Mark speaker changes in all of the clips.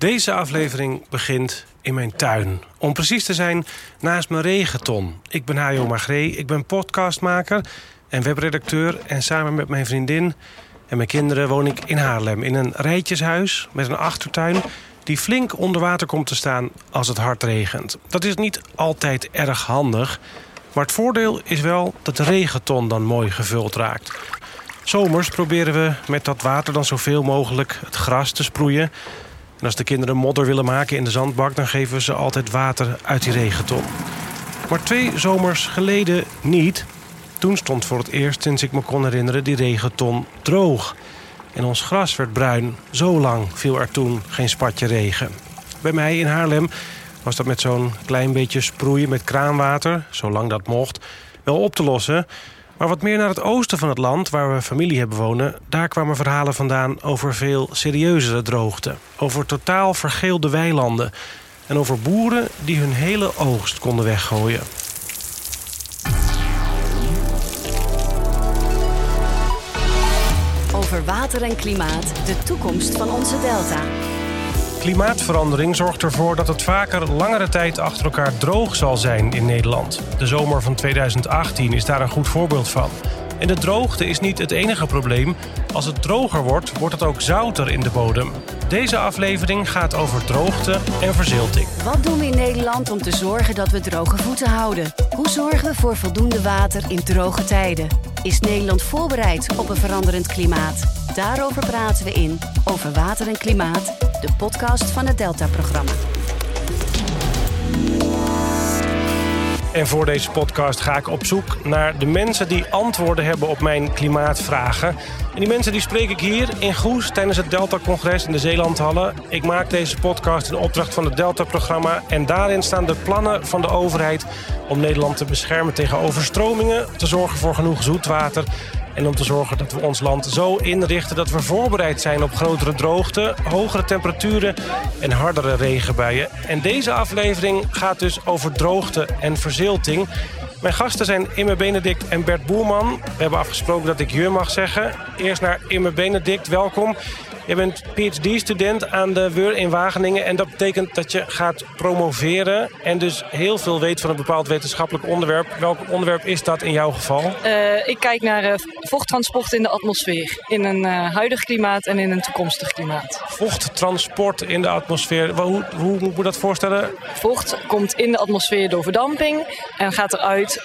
Speaker 1: Deze aflevering begint in mijn tuin. Om precies te zijn, naast mijn regenton. Ik ben Hajo Magree, ik ben podcastmaker en webredacteur. En samen met mijn vriendin en mijn kinderen woon ik in Haarlem. In een rijtjeshuis met een achtertuin die flink onder water komt te staan als het hard regent. Dat is niet altijd erg handig. Maar het voordeel is wel dat de regenton dan mooi gevuld raakt. Zomers proberen we met dat water dan zoveel mogelijk het gras te sproeien. En als de kinderen modder willen maken in de zandbak... dan geven ze altijd water uit die regenton. Maar twee zomers geleden niet. Toen stond voor het eerst, sinds ik me kon herinneren, die regenton droog. En ons gras werd bruin. Zo lang viel er toen geen spatje regen. Bij mij in Haarlem was dat met zo'n klein beetje sproeien met kraanwater... zolang dat mocht, wel op te lossen... Maar wat meer naar het oosten van het land, waar we familie hebben wonen... daar kwamen verhalen vandaan over veel serieuzere droogte. Over totaal vergeelde weilanden. En over boeren die hun hele oogst konden weggooien.
Speaker 2: Over water en klimaat, de toekomst van onze delta.
Speaker 1: Klimaatverandering zorgt ervoor dat het vaker langere tijd achter elkaar droog zal zijn in Nederland. De zomer van 2018 is daar een goed voorbeeld van. En de droogte is niet het enige probleem. Als het droger wordt, wordt het ook zouter in de bodem. Deze aflevering gaat over droogte en verzilting.
Speaker 2: Wat doen we in Nederland om te zorgen dat we droge voeten houden? Hoe zorgen we voor voldoende water in droge tijden? Is Nederland voorbereid op een veranderend klimaat? Daarover praten we in Over Water en Klimaat, de podcast van het Delta-programma.
Speaker 1: En voor deze podcast ga ik op zoek naar de mensen die antwoorden hebben op mijn klimaatvragen. En die mensen die spreek ik hier in Goes tijdens het Delta-congres in de Zeelandhallen. Ik maak deze podcast in opdracht van het Delta-programma. En daarin staan de plannen van de overheid om Nederland te beschermen tegen overstromingen, te zorgen voor genoeg zoetwater en om te zorgen dat we ons land zo inrichten dat we voorbereid zijn op grotere droogte, hogere temperaturen en hardere regenbuien. En deze aflevering gaat dus over droogte en verzilting. Mijn gasten zijn Imme Benedict en Bert Boerman. We hebben afgesproken dat ik je mag zeggen. Eerst naar Imme Benedict, welkom. Je bent PhD-student aan de WUR in Wageningen. En dat betekent dat je gaat promoveren. En dus heel veel weet van een bepaald wetenschappelijk onderwerp. Welk onderwerp is dat in jouw geval?
Speaker 3: Uh, ik kijk naar uh, vochttransport in de atmosfeer. In een uh, huidig klimaat en in een toekomstig klimaat.
Speaker 1: Vochttransport in de atmosfeer. Hoe, hoe moet je dat voorstellen?
Speaker 3: Vocht komt in de atmosfeer door verdamping. En gaat eruit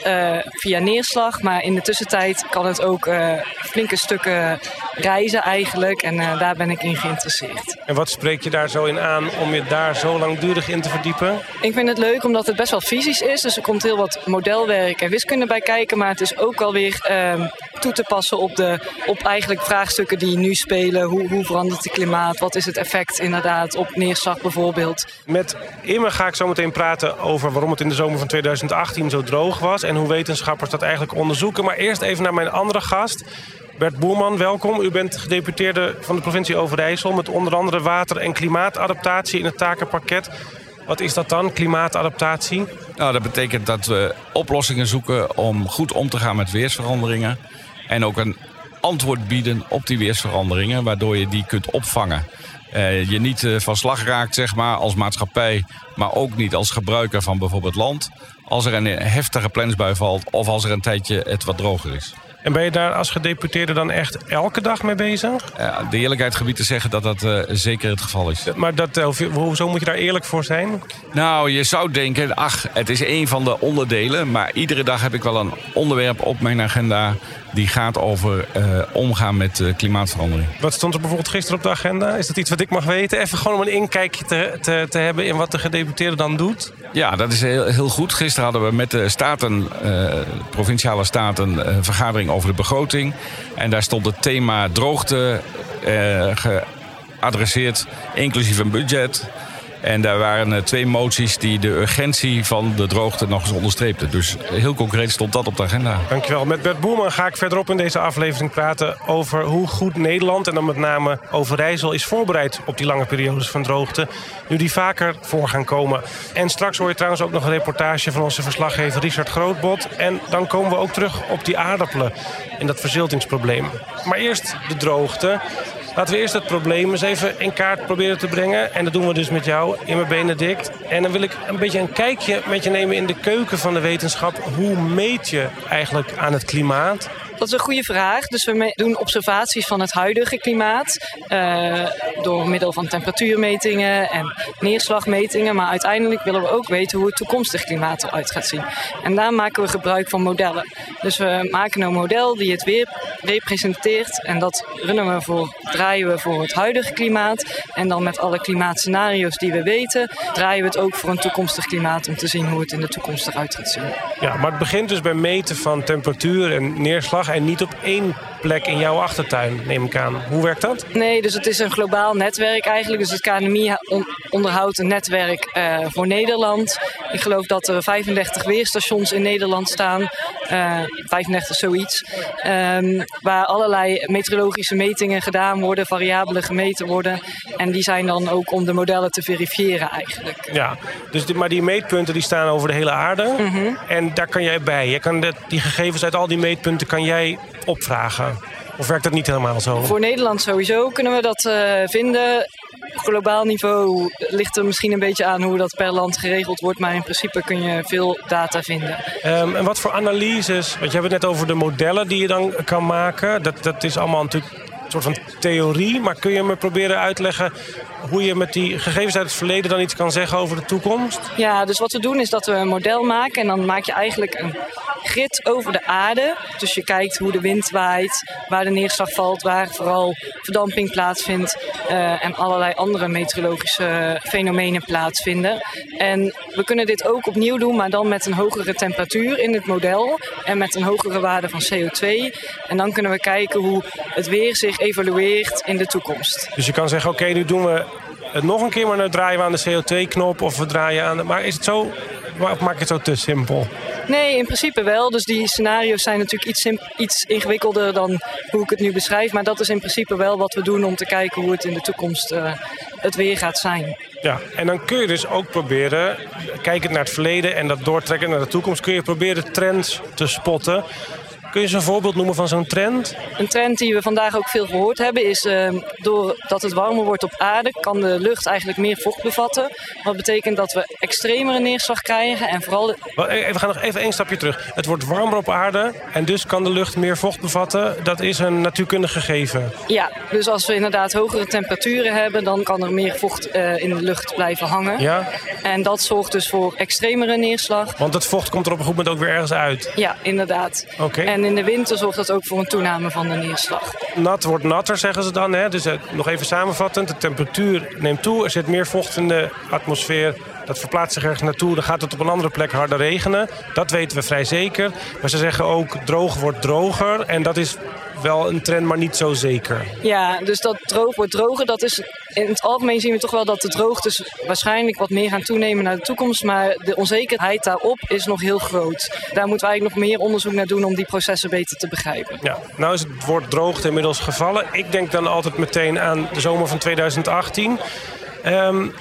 Speaker 3: via neerslag. Maar in de tussentijd kan het ook flinke stukken reizen eigenlijk. En daar ben ik in geïnteresseerd.
Speaker 1: En wat spreek je daar zo in aan om je daar zo langdurig in te verdiepen?
Speaker 3: Ik vind het leuk omdat het best wel fysisch is. Dus er komt heel wat modelwerk en wiskunde bij kijken. Maar het is ook alweer um, toe te passen op, de, op eigenlijk vraagstukken die nu spelen. Hoe, hoe verandert het klimaat? Wat is het effect inderdaad op neerslag bijvoorbeeld?
Speaker 1: Met Immer ga ik zo meteen praten over waarom het in de zomer van 2018 zo droog was. En hoe wetenschappers dat eigenlijk onderzoeken. Maar eerst even naar mijn andere gast. Bert Boerman, welkom. U bent gedeputeerde van de provincie Overijssel... met onder andere water- en klimaatadaptatie in het takenpakket. Wat is dat dan, klimaatadaptatie?
Speaker 4: Nou, dat betekent dat we oplossingen zoeken om goed om te gaan met weersveranderingen. En ook een antwoord bieden op die weersveranderingen, waardoor je die kunt opvangen. Uh, je niet uh, van slag raakt, zeg maar, als maatschappij, maar ook niet als gebruiker van bijvoorbeeld land. Als er een heftige plensbui valt of als er een tijdje het wat droger is.
Speaker 1: En ben je daar als gedeputeerde dan echt elke dag mee bezig?
Speaker 4: Ja, de eerlijkheid gebied te zeggen dat dat uh, zeker het geval is.
Speaker 1: Maar dat, uh, hoezo moet je daar eerlijk voor zijn?
Speaker 4: Nou, je zou denken, ach, het is een van de onderdelen. Maar iedere dag heb ik wel een onderwerp op mijn agenda die gaat over uh, omgaan met uh, klimaatverandering.
Speaker 1: Wat stond er bijvoorbeeld gisteren op de agenda? Is dat iets wat ik mag weten? Even gewoon om een inkijkje te, te, te hebben in wat de gedeputeerde dan doet?
Speaker 4: Ja, dat is heel, heel goed. Gisteren hadden we met de staten, uh, provinciale staten, een vergadering over de begroting. En daar stond het thema droogte geadresseerd, inclusief een budget. En daar waren twee moties die de urgentie van de droogte nog eens onderstreepten. Dus heel concreet stond dat op de agenda.
Speaker 1: Dankjewel. Met Bert Boerman ga ik verderop in deze aflevering praten over hoe goed Nederland... en dan met name Overijssel is voorbereid op die lange periodes van droogte. Nu die vaker voor gaan komen. En straks hoor je trouwens ook nog een reportage van onze verslaggever Richard Grootbot. En dan komen we ook terug op die aardappelen en dat verziltingsprobleem. Maar eerst de droogte. Laten we eerst het probleem eens even in kaart proberen te brengen. En dat doen we dus met jou, Immer Benedict. En dan wil ik een beetje een kijkje met je nemen in de keuken van de wetenschap. Hoe meet je eigenlijk aan het klimaat?
Speaker 3: Dat is een goede vraag. Dus we doen observaties van het huidige klimaat uh, door middel van temperatuurmetingen en neerslagmetingen. Maar uiteindelijk willen we ook weten hoe het toekomstig klimaat eruit gaat zien. En daar maken we gebruik van modellen. Dus we maken een model die het weer representeert en dat runnen we voor, draaien we voor het huidige klimaat. En dan met alle klimaatscenario's die we weten, draaien we het ook voor een toekomstig klimaat om te zien hoe het in de toekomst eruit gaat zien.
Speaker 1: Ja, maar het begint dus bij meten van temperatuur en neerslag en niet op één plek in jouw achtertuin, neem ik aan. Hoe werkt dat?
Speaker 3: Nee, dus het is een globaal netwerk eigenlijk. Dus het KNMI onderhoudt een netwerk uh, voor Nederland. Ik geloof dat er 35 weerstations in Nederland staan. Uh, eh, 35 zoiets. Um, waar allerlei meteorologische metingen gedaan worden, variabelen gemeten worden. En die zijn dan ook om de modellen te verifiëren eigenlijk.
Speaker 1: Ja, dus die, maar die meetpunten die staan over de hele aarde. Mm -hmm. En daar kan jij bij. Je kan de, die gegevens uit al die meetpunten kan jij opvragen. Of werkt dat niet helemaal zo?
Speaker 3: Voor Nederland sowieso kunnen we dat uh, vinden. Globaal niveau ligt er misschien een beetje aan hoe dat per land geregeld wordt. Maar in principe kun je veel data vinden.
Speaker 1: Um, en wat voor analyses? Want je hebt het net over de modellen die je dan kan maken. Dat, dat is allemaal natuurlijk een soort van theorie. Maar kun je me proberen uitleggen hoe je met die gegevens uit het verleden dan iets kan zeggen over de toekomst?
Speaker 3: Ja, dus wat we doen is dat we een model maken. En dan maak je eigenlijk een grid over de aarde. Dus je kijkt hoe de wind waait, waar de neerslag valt, waar vooral verdamping plaatsvindt uh, en allerlei andere meteorologische fenomenen plaatsvinden. En we kunnen dit ook opnieuw doen, maar dan met een hogere temperatuur in het model en met een hogere waarde van CO2. En dan kunnen we kijken hoe het weer zich evolueert in de toekomst.
Speaker 1: Dus je kan zeggen, oké, nu doen we het nog een keer, maar dan draaien we aan de CO2-knop of we draaien aan de... Maar is het zo, of maak je het zo te simpel?
Speaker 3: Nee, in principe wel. Dus die scenario's zijn natuurlijk iets, iets ingewikkelder dan hoe ik het nu beschrijf. Maar dat is in principe wel wat we doen om te kijken hoe het in de toekomst uh, het weer gaat zijn.
Speaker 1: Ja, en dan kun je dus ook proberen, kijkend naar het verleden en dat doortrekken naar de toekomst, kun je proberen trends te spotten. Kun je eens een voorbeeld noemen van zo'n trend?
Speaker 3: Een trend die we vandaag ook veel gehoord hebben is uh, doordat het warmer wordt op aarde kan de lucht eigenlijk meer vocht bevatten. Wat betekent dat we extremere neerslag krijgen en vooral...
Speaker 1: E, we gaan nog even één stapje terug. Het wordt warmer op aarde en dus kan de lucht meer vocht bevatten. Dat is een natuurkundig gegeven.
Speaker 3: Ja, dus als we inderdaad hogere temperaturen hebben, dan kan er meer vocht uh, in de lucht blijven hangen.
Speaker 1: Ja.
Speaker 3: En dat zorgt dus voor extremere neerslag.
Speaker 1: Want het vocht komt er op een goed moment ook weer ergens uit.
Speaker 3: Ja, inderdaad.
Speaker 1: Oké
Speaker 3: in de winter zorgt dat ook voor een toename van de neerslag.
Speaker 1: Nat wordt natter, zeggen ze dan. Hè? Dus uh, nog even samenvattend, de temperatuur neemt toe. Er zit meer vocht in de atmosfeer. Dat verplaatst zich ergens naartoe. Dan gaat het op een andere plek harder regenen. Dat weten we vrij zeker. Maar ze zeggen ook droog wordt droger. En dat is wel een trend, maar niet zo zeker.
Speaker 3: Ja, dus dat droog wordt droger, dat is in het algemeen zien we toch wel dat de droogtes waarschijnlijk wat meer gaan toenemen naar de toekomst. Maar de onzekerheid daarop is nog heel groot. Daar moeten we eigenlijk nog meer onderzoek naar doen om die processen beter te begrijpen.
Speaker 1: Ja, nou is het woord droogte inmiddels gevallen. Ik denk dan altijd meteen aan de zomer van 2018. Um,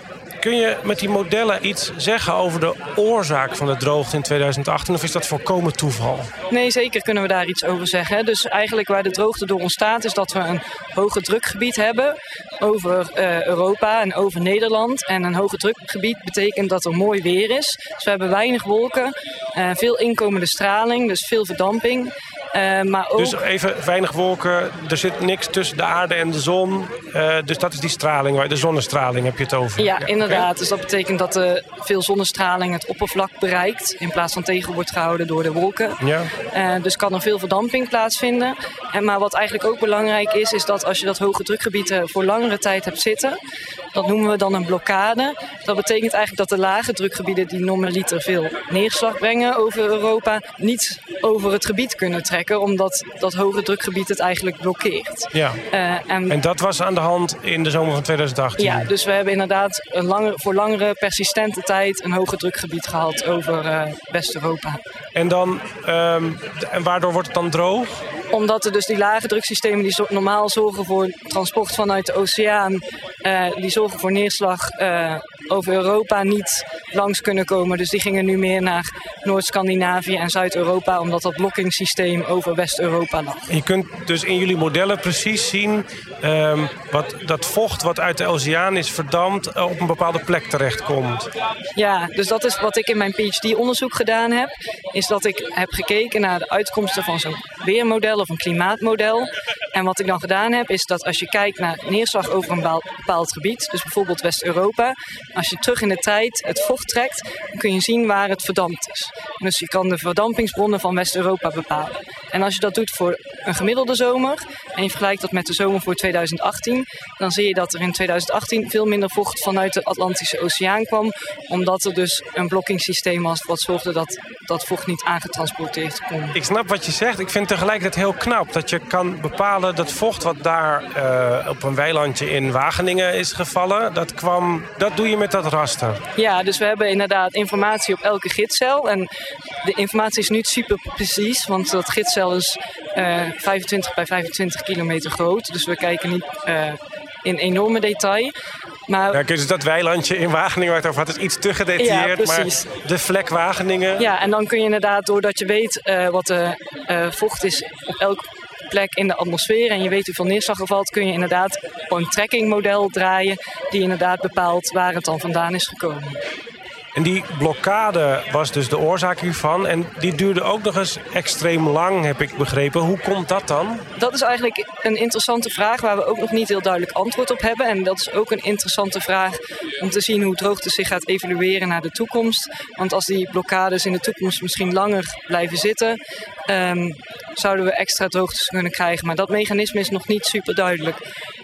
Speaker 1: Kun je met die modellen iets zeggen over de oorzaak van de droogte in 2018? Of is dat volkomen toeval?
Speaker 3: Nee, zeker kunnen we daar iets over zeggen. Dus eigenlijk waar de droogte door ontstaat is dat we een hoge drukgebied hebben over uh, Europa en over Nederland. En een hoge drukgebied betekent dat er mooi weer is. Dus we hebben weinig wolken, uh, veel inkomende straling, dus veel verdamping. Uh, maar ook...
Speaker 1: Dus even weinig wolken, er zit niks tussen de aarde en de zon. Uh, dus dat is die straling, de zonnestraling heb je het over.
Speaker 3: Ja, inderdaad. Okay. Dus dat betekent dat er veel zonnestraling het oppervlak bereikt. In plaats van tegen wordt gehouden door de wolken.
Speaker 1: Ja.
Speaker 3: Uh, dus kan er veel verdamping plaatsvinden. En, maar wat eigenlijk ook belangrijk is, is dat als je dat hoge drukgebied voor langere tijd hebt zitten. Dat noemen we dan een blokkade. Dat betekent eigenlijk dat de lage drukgebieden die normaliter veel neerslag brengen over Europa, niet over het gebied kunnen trekken, omdat dat hoge drukgebied het eigenlijk blokkeert.
Speaker 1: Ja. Uh, en, en, dat was aan de hand in de zomer van 2018?
Speaker 3: Ja, dus we hebben inderdaad een voor langere persistente tijd een hoge drukgebied gehad over uh, West-Europa.
Speaker 1: En, dan, um, en waardoor wordt het dan droog?
Speaker 3: Omdat er dus die lage druksystemen die zo normaal zorgen voor transport vanuit de oceaan, uh, die zorgen voor neerslag uh, over Europa niet langs kunnen komen. Dus die gingen nu meer naar Noord-Scandinavië en Zuid-Europa, omdat dat blokkingssysteem over West-Europa lag.
Speaker 1: Je kunt dus in jullie modellen precies zien ehm, wat, dat vocht wat uit de oceaan is verdampt eh, op een bepaalde plek terechtkomt.
Speaker 3: Ja, dus dat is wat ik in mijn PhD-onderzoek gedaan heb. Is dat ik heb gekeken naar de uitkomsten van zo'n weermodel een klimaatmodel. En wat ik dan gedaan heb, is dat als je kijkt naar neerslag over een bepaald gebied, dus bijvoorbeeld West-Europa, als je terug in de tijd het vocht trekt, dan kun je zien waar het verdampt is. Dus je kan de verdampingsbronnen van West-Europa bepalen. En als je dat doet voor een gemiddelde zomer en je vergelijkt dat met de zomer voor 2018, dan zie je dat er in 2018 veel minder vocht vanuit de Atlantische Oceaan kwam, omdat er dus een blokkingssysteem was wat zorgde dat dat vocht niet aangetransporteerd kon.
Speaker 1: Ik snap wat je zegt. Ik vind tegelijkertijd heel knap dat je kan bepalen dat vocht wat daar uh, op een weilandje in Wageningen is gevallen, dat kwam, dat doe je met dat raster.
Speaker 3: Ja, dus we hebben inderdaad informatie op elke gidscel en de informatie is niet super precies, want dat gidscel is uh, eh, 25 bij 25 kilometer groot. Dus we kijken niet uh, in enorme detail.
Speaker 1: Maar... Ja, dus dat weilandje in Wageningen waar het over had, is iets te gedetailleerd. Ja, maar de vlek Wageningen...
Speaker 3: Ja, en dan kun je inderdaad, doordat je weet uh, wat de vocht is op elk plek in de atmosfeer en je weet hoeveel neerslag er valt, kun je inderdaad een trackingmodel draaien die inderdaad bepaalt waar het dan vandaan is gekomen.
Speaker 1: En die blokkade was dus de oorzaak hiervan. En die duurde ook nog eens extreem lang, heb ik begrepen. Hoe komt dat dan?
Speaker 3: Dat is eigenlijk een interessante vraag waar we ook nog niet heel duidelijk antwoord op hebben. En dat is ook een interessante vraag om te zien hoe droogte zich gaat evalueren naar de toekomst. Want als die blokkades in de toekomst misschien langer blijven zitten, um, zouden we extra droogtes kunnen krijgen. Maar dat mechanisme is nog niet super duidelijk.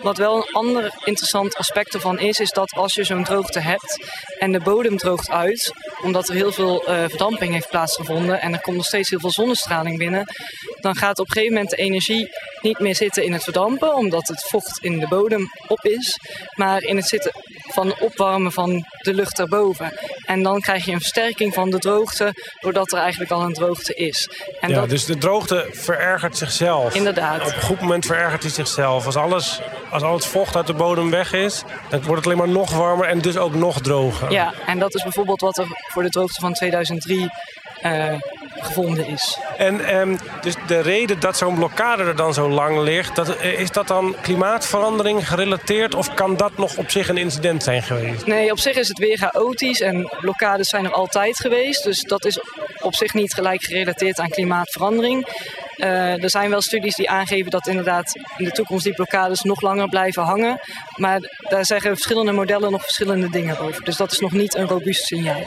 Speaker 3: Wat wel een ander interessant aspect ervan is, is dat als je zo'n droogte hebt en de bodem droogt uit, omdat er heel veel uh, verdamping heeft plaatsgevonden en er komt nog steeds heel veel zonnestraling binnen, dan gaat op een gegeven moment de energie niet meer zitten in het verdampen, omdat het vocht in de bodem op is, maar in het zitten van opwarmen van de lucht daarboven. En dan krijg je een versterking van de droogte, doordat er eigenlijk al een droogte is. En
Speaker 1: ja, dus de droogte verergert zichzelf.
Speaker 3: Inderdaad.
Speaker 1: Op een goed moment verergert hij zichzelf. Als, alles, als al het vocht uit de bodem weg is, dan wordt het alleen maar nog warmer en dus ook nog droger.
Speaker 3: Ja, en dat is bijvoorbeeld wat er voor de droogte van 2003 uh, gevonden is.
Speaker 1: En um, dus de reden dat zo'n blokkade er dan zo lang ligt, dat, eh, is dat dan klimaatverandering gerelateerd of kan dat nog op zich een incident zijn geweest?
Speaker 3: Nee, op zich is het weer chaotisch en blokkades zijn er altijd geweest. Dus dat is op zich niet gelijk gerelateerd aan klimaatverandering. Uh, er zijn wel studies die aangeven dat inderdaad in de toekomst die blokkades nog langer blijven hangen. Maar daar zeggen verschillende modellen nog verschillende dingen over. Dus dat is nog niet een robuust signaal.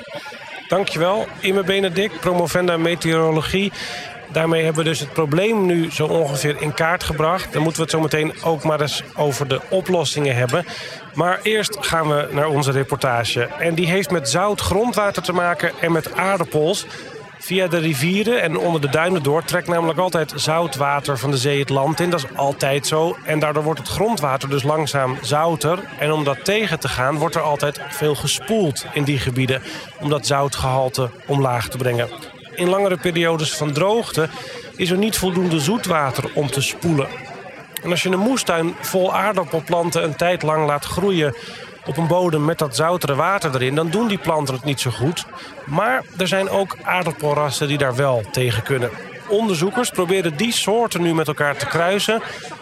Speaker 1: Dankjewel, Imme Benedict, promovenda meteorologie. Daarmee hebben we dus het probleem nu zo ongeveer in kaart gebracht. Dan moeten we het zo meteen ook maar eens over de oplossingen hebben. Maar eerst gaan we naar onze reportage. En die heeft met zout grondwater te maken en met aardappels. Via de rivieren en onder de duinen door trekt namelijk altijd zoutwater van de zee het land in. Dat is altijd zo. En daardoor wordt het grondwater dus langzaam zouter. En om dat tegen te gaan wordt er altijd veel gespoeld in die gebieden. Om dat zoutgehalte omlaag te brengen. In langere periodes van droogte is er niet voldoende zoetwater om te spoelen. En als je een moestuin vol aardappelplanten een tijd lang laat groeien op een bodem met dat zoutere water erin, dan doen die planten het niet zo goed. Maar er zijn ook aardappelrassen die daar wel tegen kunnen. Onderzoekers proberen die soorten nu met elkaar te kruisen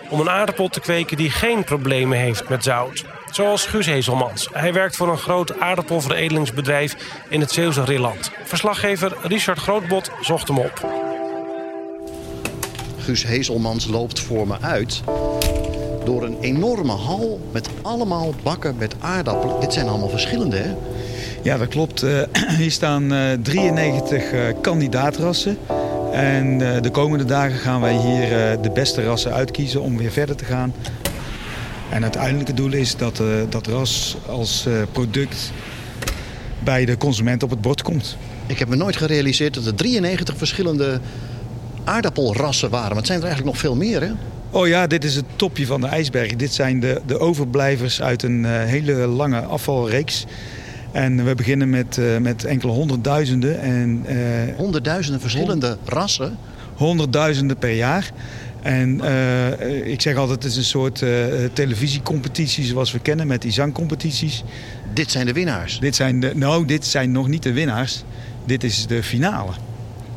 Speaker 1: om een aardappel te kweken die geen problemen heeft met zout. Zoals Guus Hezelmans. Hij werkt voor een groot aardappelveredelingsbedrijf in het Zeeuwse Rilland. Verslaggever Richard Grootbot zocht hem op.
Speaker 5: Guus Hezelmans loopt voor me uit door een enorme hal met allemaal bakken met aardappelen. Dit zijn allemaal verschillende, hè?
Speaker 6: Ja, dat klopt. Uh, hier staan uh, 93 uh, kandidaatrassen. En de komende dagen gaan wij hier de beste rassen uitkiezen om weer verder te gaan. En het uiteindelijke doel is dat dat ras als product bij de consument op het bord komt.
Speaker 5: Ik heb me nooit gerealiseerd dat er 93 verschillende aardappelrassen waren. Maar het zijn er eigenlijk nog veel meer, hè?
Speaker 6: Oh ja, dit is het topje van de ijsberg. Dit zijn de, de overblijvers uit een uh, hele lange afvalreeks. En we beginnen met, uh, met enkele honderdduizenden. En,
Speaker 5: uh, honderdduizenden verschillende rassen?
Speaker 6: Honderdduizenden per jaar. En ik zeg altijd, het is een soort televisiecompetitie zoals we kennen met die zangcompetities.
Speaker 5: Dit zijn de winnaars?
Speaker 6: Dit zijn de, nou, dit zijn nog niet de winnaars. Dit is de finale.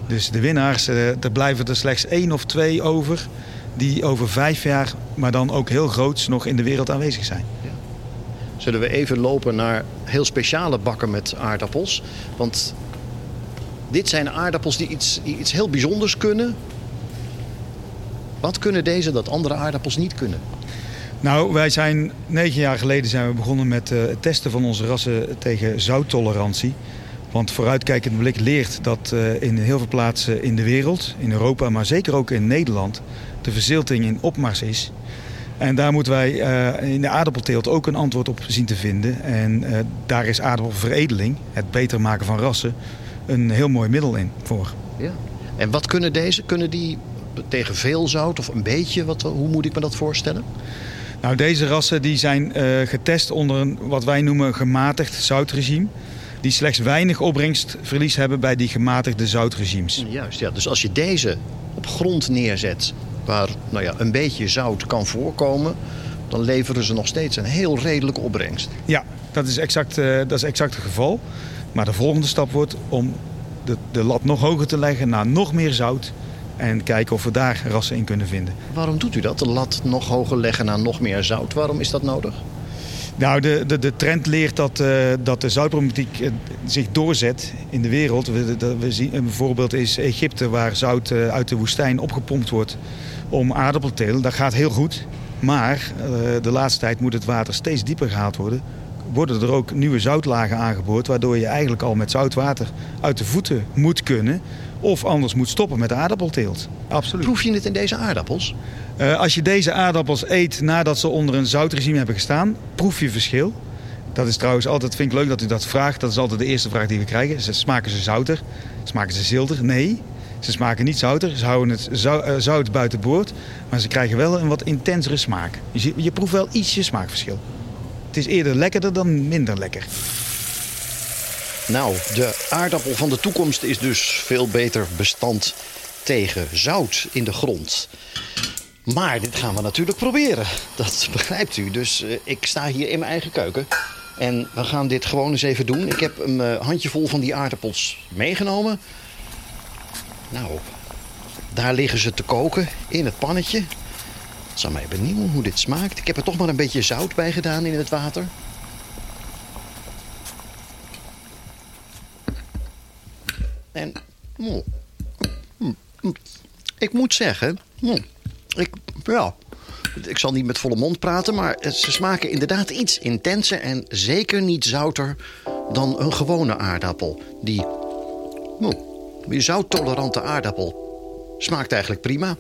Speaker 6: Dus de winnaars, er blijven er slechts één of twee over die over vijf jaar, maar dan ook heel groots, nog in de wereld aanwezig zijn.
Speaker 5: Zullen we even lopen naar heel speciale bakken met aardappels? Want dit zijn aardappels die iets, die iets heel bijzonders kunnen. Wat kunnen deze dat andere aardappels niet kunnen?
Speaker 6: Nou, wij zijn negen jaar geleden zijn we begonnen met eh, het testen van onze rassen tegen zouttolerantie. Want vooruitkijkend blik leert dat uh, in heel veel plaatsen in de wereld, in Europa, maar zeker ook in Nederland, de verzilting in opmars is. En daar moeten wij uh, in de aardappelteelt ook een antwoord op zien te vinden. En daar is aardappelveredeling, het beter maken van rassen, een heel mooi middel in voor.
Speaker 5: Ja. En wat kunnen deze? Kunnen die tegen veel zout of een beetje? Wat, hoe moet ik me dat voorstellen?
Speaker 6: Nou, deze rassen die zijn getest onder een wat wij noemen gematigd zoutregime. Die slechts weinig opbrengstverlies hebben bij die gematigde zoutregimes.
Speaker 5: Juist, ja. Dus als je deze op grond neerzet waar nou ja, een beetje zout kan voorkomen... dan leveren ze nog steeds een heel redelijke opbrengst.
Speaker 6: Ja, dat is exact, uh, dat is exact het geval. Maar de volgende stap wordt om de, de lat nog hoger te leggen naar nog meer zout en kijken of we daar rassen in kunnen vinden.
Speaker 5: Waarom doet u dat? De lat nog hoger leggen naar nog meer zout. Waarom is dat nodig?
Speaker 6: Nou, de, de, de trend leert dat, uh, dat de zoutproblematiek uh, zich doorzet in de wereld. We, de, we zien, een voorbeeld is Egypte, waar zout uh, uit de woestijn opgepompt wordt om aardappel te telen. Dat gaat heel goed. Maar de laatste tijd moet het water steeds dieper gehaald worden. Worden er ook nieuwe zoutlagen aangeboord, waardoor je eigenlijk al met zoutwater uit de voeten moet kunnen of anders moet stoppen met de aardappelteelt. Absoluut.
Speaker 5: Proef je het in deze aardappels?
Speaker 6: Uh, als je deze aardappels eet nadat ze onder een zoutregime hebben gestaan, proef je verschil. Dat is trouwens altijd, vind ik leuk dat u dat vraagt. Dat is altijd de eerste vraag die we krijgen. Smaken ze zouter? Smaken ze zilter? Nee, ze smaken niet zouter. Ze houden het zout buiten boord. Maar ze krijgen wel een wat intensere smaak. Je, je proeft wel ietsje smaakverschil. Het is eerder lekkerder dan minder lekker.
Speaker 5: Nou, de aardappel van de toekomst is dus veel beter bestand tegen zout in de grond. Maar dit gaan we natuurlijk proberen. Dat begrijpt u. Dus uh, ik sta hier in mijn eigen keuken. En we gaan dit gewoon eens even doen. Ik heb een uh, handjevol van die aardappels meegenomen. Nou, daar liggen ze te koken in het pannetje. Zal mij benieuwen hoe dit smaakt. Ik heb er toch maar een beetje zout bij gedaan in het water. En mm, mm, mm, ik moet zeggen, ik, ja, ik zal niet met volle mond praten, maar ze smaken inderdaad iets intenser en zeker niet zouter dan een gewone aardappel. Die, die zouttolerante aardappel smaakt eigenlijk prima.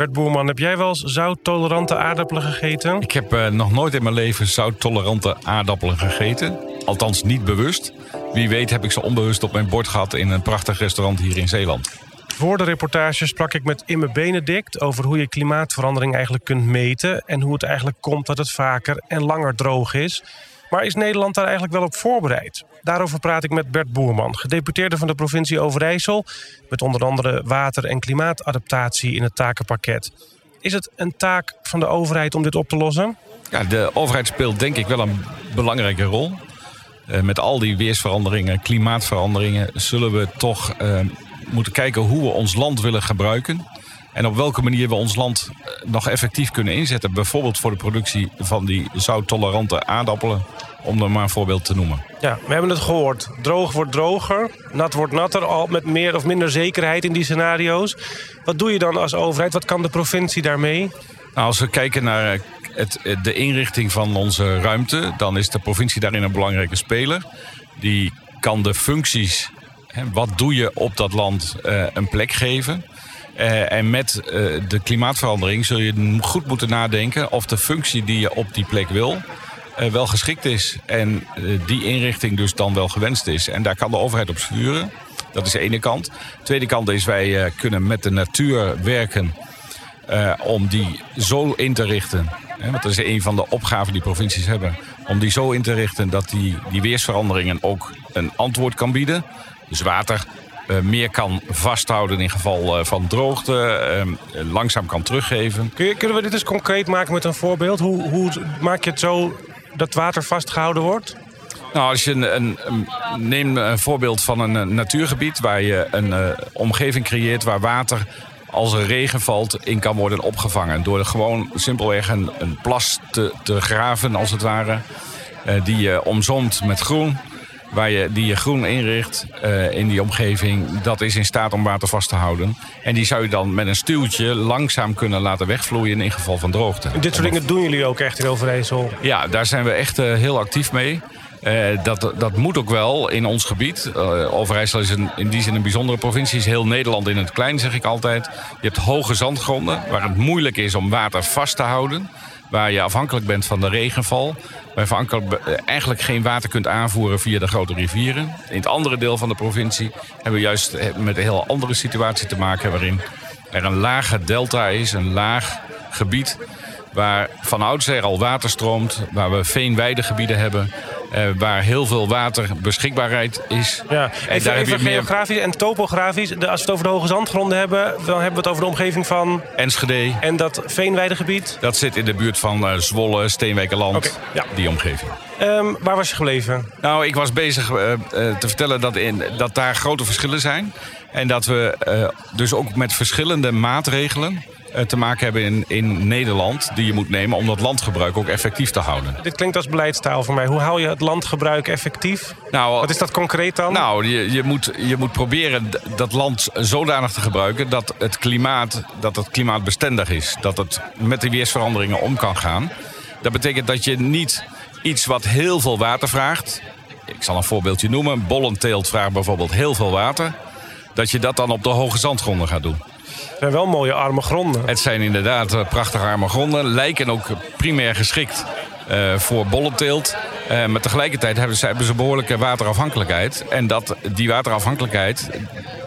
Speaker 1: Bert Boerman, heb jij wel eens zouttolerante aardappelen gegeten?
Speaker 4: Ik heb uh, nog nooit in mijn leven zouttolerante aardappelen gegeten. Althans niet bewust. Wie weet heb ik ze onbewust op mijn bord gehad in een prachtig restaurant hier in Zeeland.
Speaker 1: Voor de reportage sprak ik met Imme Benedict over hoe je klimaatverandering eigenlijk kunt meten. En hoe het eigenlijk komt dat het vaker en langer droog is. Maar is Nederland daar eigenlijk wel op voorbereid? Daarover praat ik met Bert Boerman, gedeputeerde van de provincie Overijssel. Met onder andere water- en klimaatadaptatie in het takenpakket. Is het een taak van de overheid om dit op te lossen?
Speaker 4: Ja, de overheid speelt denk ik wel een belangrijke rol. Uh, met al die weersveranderingen, klimaatveranderingen, zullen we toch uh, moeten kijken hoe we ons land willen gebruiken. En op welke manier we ons land nog effectief kunnen inzetten. Bijvoorbeeld voor de productie van die zouttolerante aardappelen. Om er maar een voorbeeld te noemen.
Speaker 1: Ja, we hebben het gehoord. Droog wordt droger, nat wordt natter. Al met meer of minder zekerheid in die scenario's. Wat doe je dan als overheid? Wat kan de provincie daarmee?
Speaker 4: Nou, als we kijken naar het, de inrichting van onze ruimte... dan is de provincie daarin een belangrijke speler. Die kan de functies... Hè, wat doe je op dat land uh, een plek geven... Uh, en met uh, de klimaatverandering zul je goed moeten nadenken of de functie die je op die plek wil wel geschikt is. En die inrichting dus dan wel gewenst is. En daar kan de overheid op sturen. Dat is de ene kant. De tweede kant is wij kunnen met de natuur werken om die zo in te richten. Want dat is een van de opgaven die provincies hebben. Om die zo in te richten dat die, die weersveranderingen ook een antwoord kan bieden. Dus water, meer kan vasthouden in geval van droogte, langzaam kan teruggeven.
Speaker 1: Kunnen we dit eens concreet maken met een voorbeeld? Hoe, hoe maak je het zo dat water vastgehouden wordt?
Speaker 4: Nou, als je een, een, neem een voorbeeld van een, eh, natuurgebied waar je een uh, omgeving creëert waar water als er regen valt in kan worden opgevangen. Door gewoon simpelweg een, een plas te, te graven, als het ware. Uh, die je omzomt met groen waar je, die je groen inricht uh, in die omgeving, dat is in staat om water vast te houden. En die zou je dan met een stuwtje langzaam kunnen laten wegvloeien in geval van droogte.
Speaker 1: Dit soort dingen doen jullie ook echt in Overijssel?
Speaker 4: Ja, daar zijn we echt uh, heel actief mee. Uh, dat, dat moet ook wel in ons gebied. Uh, Overijssel is een, in die zin een bijzondere provincie. Is heel Nederland in het klein, zeg ik altijd. Je hebt hoge zandgronden waar het moeilijk is om water vast te houden. Waar je afhankelijk bent van de regenval. Waar je eigenlijk geen water kunt aanvoeren via de grote rivieren. In het andere deel van de provincie hebben we juist met een heel andere situatie te maken. Waarin er een lage delta is, een laag gebied. Waar van oudsher al water stroomt. Waar we veenweidegebieden hebben. Uh, waar heel veel waterbeschikbaarheid is.
Speaker 1: Ja, en even, daar heb je geografisch meer... en topografisch. De, als we het over de hoge zandgronden hebben, dan hebben we het over de omgeving van...
Speaker 4: Enschede.
Speaker 1: En dat veenweidegebied?
Speaker 4: Dat zit in de buurt van uh, Zwolle, Steenwijkerland, okay, ja. die omgeving.
Speaker 1: Um, waar was je gebleven?
Speaker 4: Nou, ik was bezig uh, te vertellen dat, in, dat daar grote verschillen zijn. En dat we dus ook met verschillende maatregelen eh, te maken hebben in, in Nederland die je moet nemen om dat landgebruik ook effectief te houden.
Speaker 1: Dit klinkt als beleidstaal voor mij. Hoe hou je het landgebruik effectief? Nou, Wat is dat concreet dan?
Speaker 4: Nou, je, je, moet, je moet proberen dat land zodanig te gebruiken dat het klimaat, dat het klimaatbestendig is. Dat het met de weersveranderingen om kan gaan. Dat betekent dat je niet iets wat heel veel water vraagt. Ik zal een voorbeeldje noemen. Bollenteelt vraagt bijvoorbeeld heel veel water. Dat je dat dan op de hoge zandgronden gaat doen
Speaker 1: zijn wel mooie arme gronden.
Speaker 4: Het zijn inderdaad eh, prachtige arme gronden. Lijken ook primair geschikt uh, voor bollenteelt. Uh, maar tegelijkertijd hebben ze, hebben ze behoorlijke waterafhankelijkheid. En dat, die waterafhankelijkheid,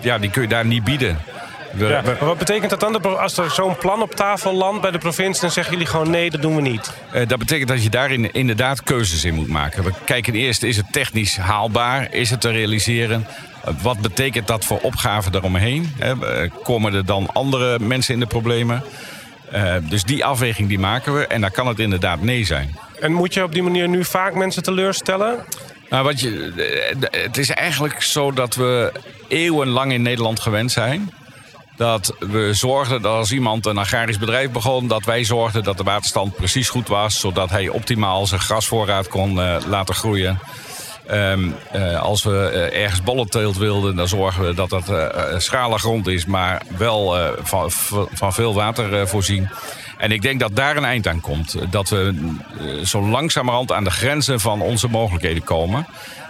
Speaker 4: ja, die kun je daar niet bieden.
Speaker 1: Ja, maar wat betekent dat dan? Als er zo'n plan op tafel landt bij de provincie... dan zeggen jullie gewoon nee, dat doen we niet?
Speaker 4: Uh, dat betekent dat je daarin inderdaad keuzes in moet maken. We kijken eerst, is het technisch haalbaar? Is het te realiseren? Wat betekent dat voor opgaven eromheen? Komen er dan andere mensen in de problemen? Uh, dus die afweging die maken we en dan kan het inderdaad nee zijn.
Speaker 1: En moet je op die manier nu vaak mensen teleurstellen?
Speaker 4: Nou, wat je, eh, het is eigenlijk zo dat we eeuwenlang in Nederland gewend zijn. Dat we zorgden dat als iemand een agrarisch bedrijf begon, dat wij zorgden dat de waterstand precies goed was, zodat hij optimaal zijn grasvoorraad kon uh, laten groeien. Um, uh, als we uh, ergens bollenteelt wilden, dan zorgen we dat dat schrale grond is, maar wel van, van, veel water voorzien. En ik denk dat daar een eind aan komt. Dat we zo langzamerhand aan de grenzen van onze mogelijkheden komen.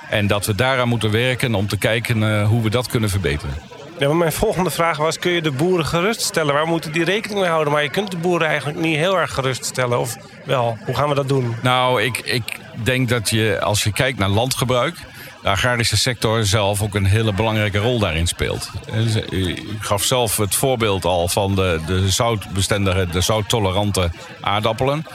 Speaker 4: En dat we daaraan moeten werken om te kijken hoe we dat kunnen verbeteren.
Speaker 1: Ja, mijn volgende vraag was: kun je de boeren geruststellen? Waar moeten die rekening mee houden? Maar je kunt de boeren eigenlijk niet heel erg geruststellen. Of wel, hoe gaan we dat doen?
Speaker 4: Nou, ik, ik denk dat je, als je kijkt naar landgebruik. De agrarische sector zelf ook een hele belangrijke rol daarin speelt. Ik gaf zelf het voorbeeld al van de, de zoutbestendige, de zouttolerante aardappelen.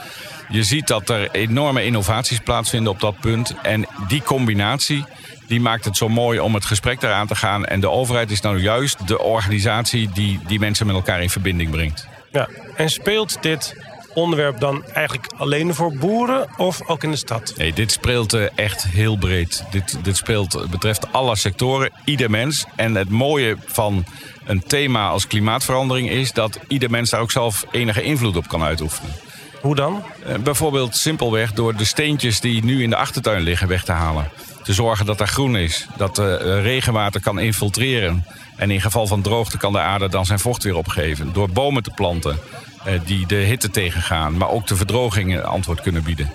Speaker 4: Je ziet dat er enorme innovaties plaatsvinden op dat punt. En die combinatie die maakt het zo mooi om het gesprek eraan te gaan. En de overheid is nou juist de organisatie die die mensen met elkaar in verbinding brengt.
Speaker 1: Ja, en speelt dit onderwerp dan eigenlijk alleen voor boeren of ook in de stad?
Speaker 4: Nee, dit speelt eh, echt heel breed. Dit, dit speelt, betreft alle sectoren, ieder mens. En het mooie van een thema als klimaatverandering is dat ieder mens daar ook zelf enige invloed op kan uitoefenen.
Speaker 1: Hoe dan?
Speaker 4: Eh, bijvoorbeeld simpelweg door de steentjes die nu in de achtertuin liggen weg te halen te zorgen dat er groen is. Dat de eh, regenwater kan infiltreren. En in geval van droogte kan de aarde dan zijn vocht weer opgeven. Door bomen te planten eh, die de hitte tegengaan. Maar ook de verdroging antwoord kunnen bieden.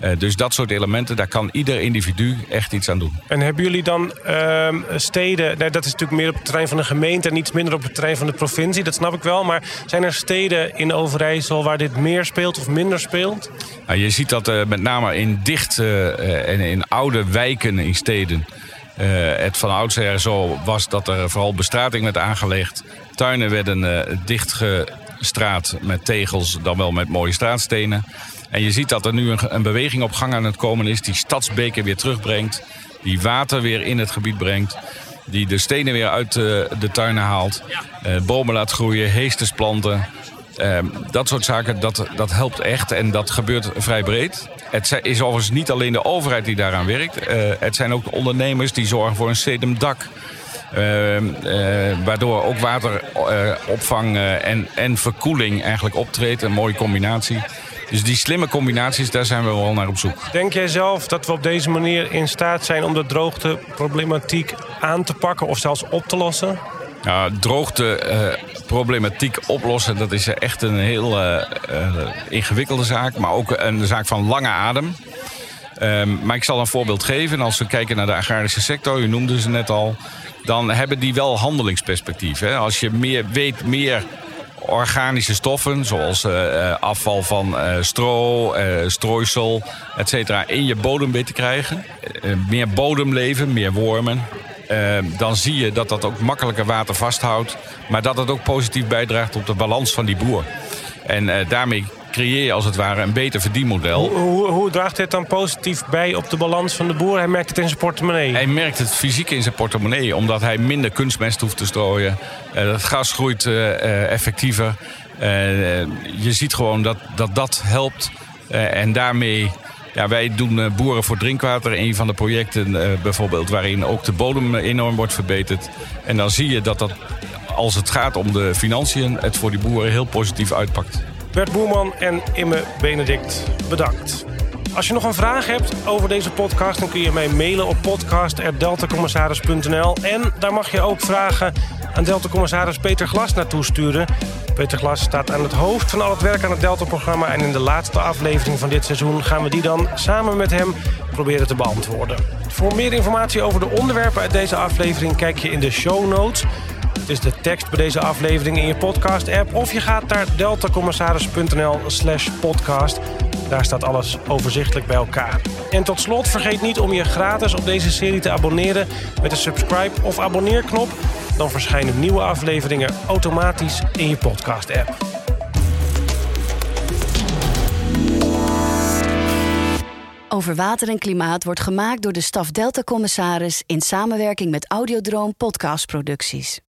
Speaker 4: Uh, dus dat soort elementen, daar kan ieder individu echt iets aan doen.
Speaker 1: En hebben jullie dan uh, steden, nou, dat is natuurlijk meer op het terrein van de gemeente en iets minder op het terrein van de provincie, dat snap ik wel. Maar zijn er steden in Overijssel waar dit meer speelt of minder speelt?
Speaker 4: Nou, je ziet dat uh, met name in dicht uh, en in oude wijken in steden. het van oudsher zo was dat er vooral bestrating werd aangelegd. Tuinen werden dichtgestraat met tegels, dan wel met mooie straatstenen. En je ziet dat er nu een, een beweging op gang aan het komen is... die stadsbeken weer terugbrengt, die water weer in het gebied brengt... die de stenen weer uit de, de tuinen haalt, bomen laat groeien, heesters planten... Ehm, dat soort zaken, dat, dat helpt echt en dat gebeurt vrij breed. Het is overigens niet alleen de overheid die daaraan werkt. Uh, het zijn ook ondernemers die zorgen voor een sedumdak. Uh, waardoor ook wateropvang en, en verkoeling eigenlijk optreedt. Een mooie combinatie. Dus die slimme combinaties, daar zijn we wel naar op zoek.
Speaker 1: Denk jij zelf dat we op deze manier in staat zijn om de droogteproblematiek aan te pakken of zelfs op te lossen?
Speaker 4: Nou, droogteproblematiek oplossen, dat is echt een heel uh, ingewikkelde zaak. Maar ook een zaak van lange adem. Um, maar ik zal een voorbeeld geven. Als we kijken naar de agrarische sector, u noemde ze net al... dan hebben die wel handelingsperspectief. Hè? Als je meer weet, meer organische stoffen, zoals uh, afval van uh, stro, strooisel, et cetera, in je bodem weet te krijgen. meer bodemleven, meer wormen. dan zie je dat dat ook makkelijker water vasthoudt. Maar dat het ook positief bijdraagt op de balans van die boer. En daarmee creëer je als het ware een beter verdienmodel.
Speaker 1: Hoe, hoe, hoe, draagt dit dan positief bij op de balans van de boer? Hij merkt het in zijn portemonnee.
Speaker 4: Hij merkt het fysiek in zijn portemonnee, omdat hij minder kunstmest hoeft te strooien. Uh, het gras groeit uh, effectiever. Uh, je ziet gewoon dat dat, dat helpt. en daarmee ja, wij doen Boeren voor Drinkwater. Een van de projecten uh, bijvoorbeeld waarin ook de bodem enorm wordt verbeterd. En dan zie je dat dat als het gaat om de financiën... het voor die boeren heel positief uitpakt.
Speaker 1: Bert Boerman en Imme Benedict, bedankt. Als je nog een vraag hebt over deze podcast... dan kun je mij mailen op podcast.deltacommissaris.nl. En daar mag je ook vragen aan Delta-commissaris Peter Glas naartoe sturen. Peter Glas staat aan het hoofd van al het werk aan het Delta-programma... en in de laatste aflevering van dit seizoen gaan we die dan samen met hem proberen te beantwoorden. Voor meer informatie over de onderwerpen uit deze aflevering... kijk je in de show notes... Is de tekst bij deze aflevering in je podcast-app... of je gaat naar deltacommissaris.nl slash podcast. Daar staat alles overzichtelijk bij elkaar. En tot slot vergeet niet om je gratis op deze serie te abonneren... met de subscribe of abonneerknop. Dan verschijnen nieuwe afleveringen automatisch in je podcast-app.
Speaker 2: Over water en klimaat wordt gemaakt door de staf Delta Commissaris... in samenwerking met Audiodroom Podcastproducties.